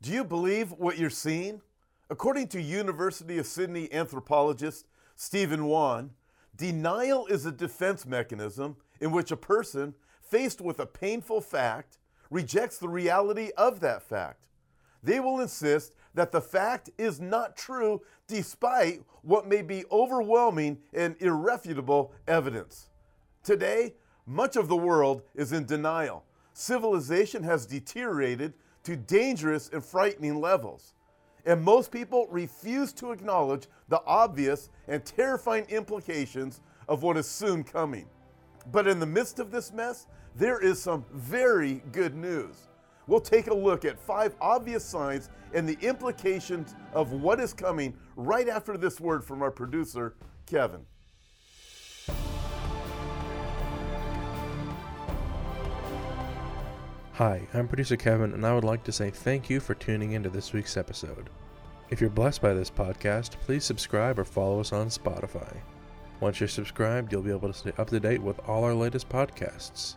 Do you believe what you're seeing? According to University of Sydney anthropologist Stephen Wan, denial is a defense mechanism in which a person, faced with a painful fact, rejects the reality of that fact. They will insist that the fact is not true despite what may be overwhelming and irrefutable evidence. Today, much of the world is in denial. Civilization has deteriorated to dangerous and frightening levels. And most people refuse to acknowledge the obvious and terrifying implications of what is soon coming. But in the midst of this mess, there is some very good news. We'll take a look at five obvious signs and the implications of what is coming right after this word from our producer, Kevin. Hi, I'm producer Kevin, and I would like to say thank you for tuning into this week's episode. If you're blessed by this podcast, please subscribe or follow us on Spotify. Once you're subscribed, you'll be able to stay up to date with all our latest podcasts.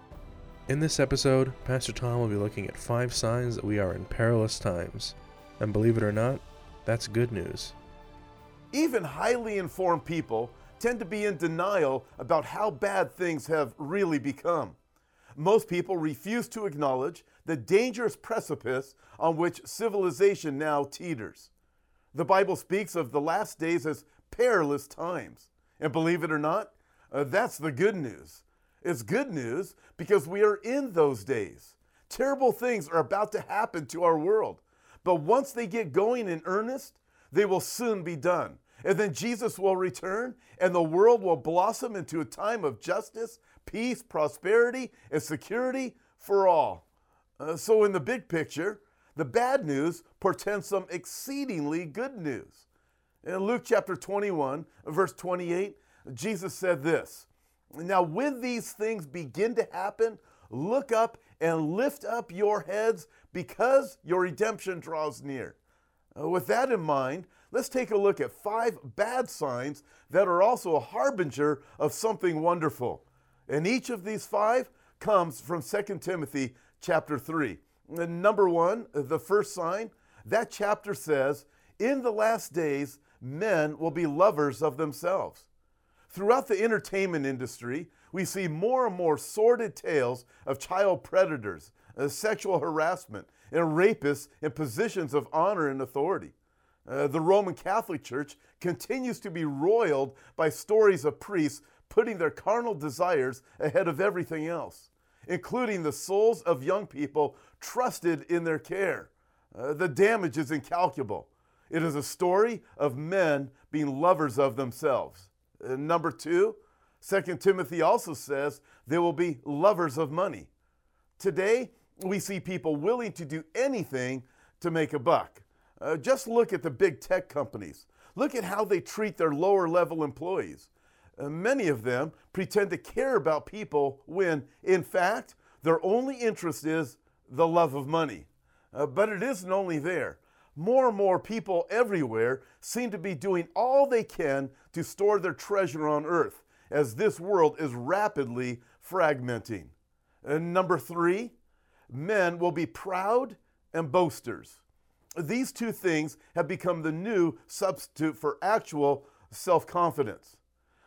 In this episode, Pastor Tom will be looking at five signs that we are in perilous times. And believe it or not, that's good news. Even highly informed people tend to be in denial about how bad things have really become. Most people refuse to acknowledge the dangerous precipice on which civilization now teeters. The Bible speaks of the last days as perilous times. And believe it or not, uh, that's the good news. It's good news because we are in those days. Terrible things are about to happen to our world. But once they get going in earnest, they will soon be done. And then Jesus will return, and the world will blossom into a time of justice, peace, prosperity, and security for all. Uh, so, in the big picture, the bad news portends some exceedingly good news. In Luke chapter 21, verse 28, Jesus said this Now, when these things begin to happen, look up and lift up your heads because your redemption draws near. Uh, with that in mind, let's take a look at five bad signs that are also a harbinger of something wonderful. And each of these five comes from 2 Timothy chapter 3. And number one, the first sign, that chapter says, In the last days, men will be lovers of themselves. Throughout the entertainment industry, we see more and more sordid tales of child predators, uh, sexual harassment, and rapists in positions of honor and authority. Uh, the Roman Catholic Church continues to be roiled by stories of priests putting their carnal desires ahead of everything else, including the souls of young people trusted in their care. Uh, the damage is incalculable. It is a story of men being lovers of themselves. Uh, number two, Second Timothy also says they will be lovers of money. Today, we see people willing to do anything to make a buck. Uh, just look at the big tech companies. Look at how they treat their lower level employees. Uh, many of them pretend to care about people when, in fact, their only interest is the love of money. Uh, but it isn't only there. More and more people everywhere seem to be doing all they can to store their treasure on earth as this world is rapidly fragmenting. And number three, men will be proud and boasters. These two things have become the new substitute for actual self confidence.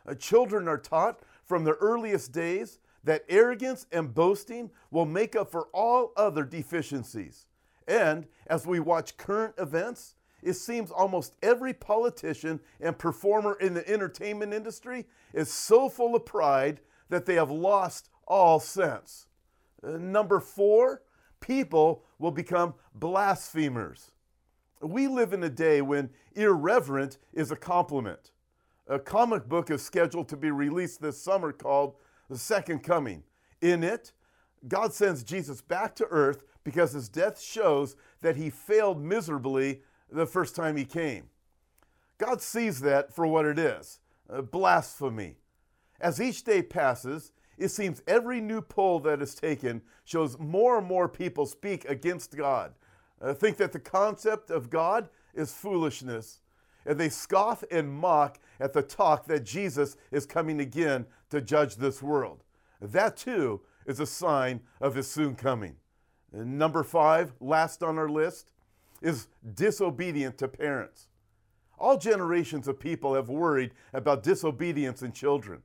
Uh, children are taught from their earliest days that arrogance and boasting will make up for all other deficiencies. And as we watch current events, it seems almost every politician and performer in the entertainment industry is so full of pride that they have lost all sense. Uh, number four, people will become blasphemers. We live in a day when irreverent is a compliment. A comic book is scheduled to be released this summer called The Second Coming. In it, God sends Jesus back to earth because his death shows that he failed miserably the first time he came. God sees that for what it is blasphemy. As each day passes, it seems every new poll that is taken shows more and more people speak against God, uh, think that the concept of God is foolishness, and they scoff and mock at the talk that Jesus is coming again to judge this world. That too is a sign of his soon coming. And number five, last on our list, is disobedient to parents. All generations of people have worried about disobedience in children.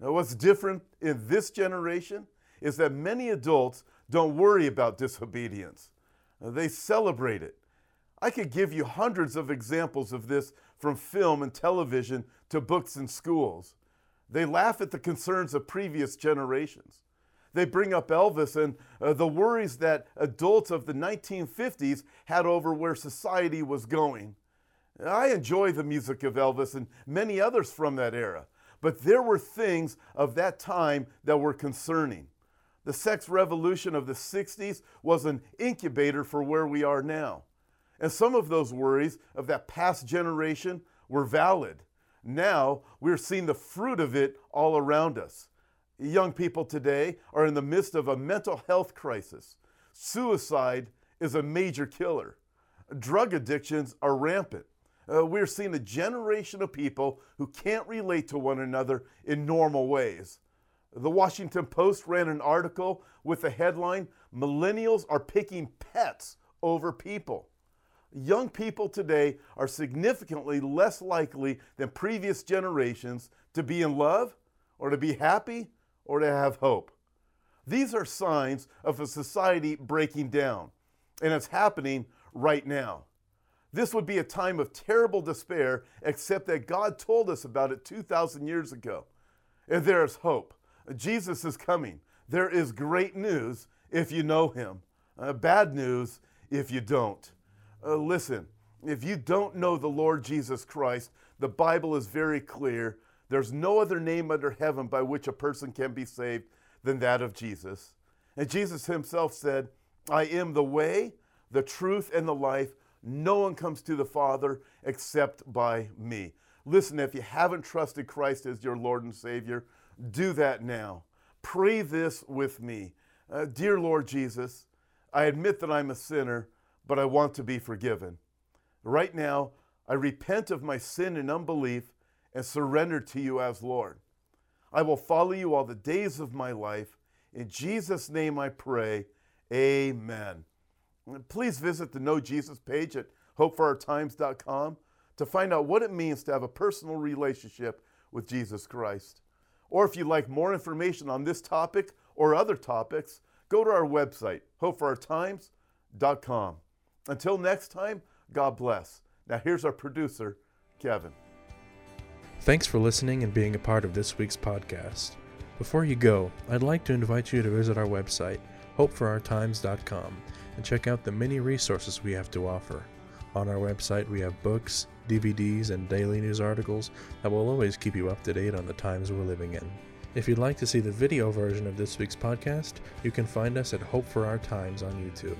Now, what's different in this generation is that many adults don't worry about disobedience, they celebrate it. I could give you hundreds of examples of this from film and television to books and schools. They laugh at the concerns of previous generations. They bring up Elvis and uh, the worries that adults of the 1950s had over where society was going. I enjoy the music of Elvis and many others from that era, but there were things of that time that were concerning. The sex revolution of the 60s was an incubator for where we are now. And some of those worries of that past generation were valid. Now we're seeing the fruit of it all around us. Young people today are in the midst of a mental health crisis. Suicide is a major killer. Drug addictions are rampant. Uh, we're seeing a generation of people who can't relate to one another in normal ways. The Washington Post ran an article with the headline Millennials are picking pets over people. Young people today are significantly less likely than previous generations to be in love or to be happy or to have hope. These are signs of a society breaking down, and it's happening right now. This would be a time of terrible despair, except that God told us about it 2,000 years ago. And there is hope. Jesus is coming. There is great news if you know him, uh, bad news if you don't. Uh, listen, if you don't know the Lord Jesus Christ, the Bible is very clear. There's no other name under heaven by which a person can be saved than that of Jesus. And Jesus himself said, I am the way, the truth, and the life. No one comes to the Father except by me. Listen, if you haven't trusted Christ as your Lord and Savior, do that now. Pray this with me. Uh, Dear Lord Jesus, I admit that I'm a sinner but I want to be forgiven. Right now, I repent of my sin and unbelief and surrender to you as Lord. I will follow you all the days of my life. In Jesus' name I pray. Amen. Please visit the Know Jesus page at hopeforourtimes.com to find out what it means to have a personal relationship with Jesus Christ. Or if you'd like more information on this topic or other topics, go to our website, hopeforourtimes.com. Until next time, God bless. Now, here's our producer, Kevin. Thanks for listening and being a part of this week's podcast. Before you go, I'd like to invite you to visit our website, hopeforourtimes.com, and check out the many resources we have to offer. On our website, we have books, DVDs, and daily news articles that will always keep you up to date on the times we're living in. If you'd like to see the video version of this week's podcast, you can find us at Hope for Our Times on YouTube.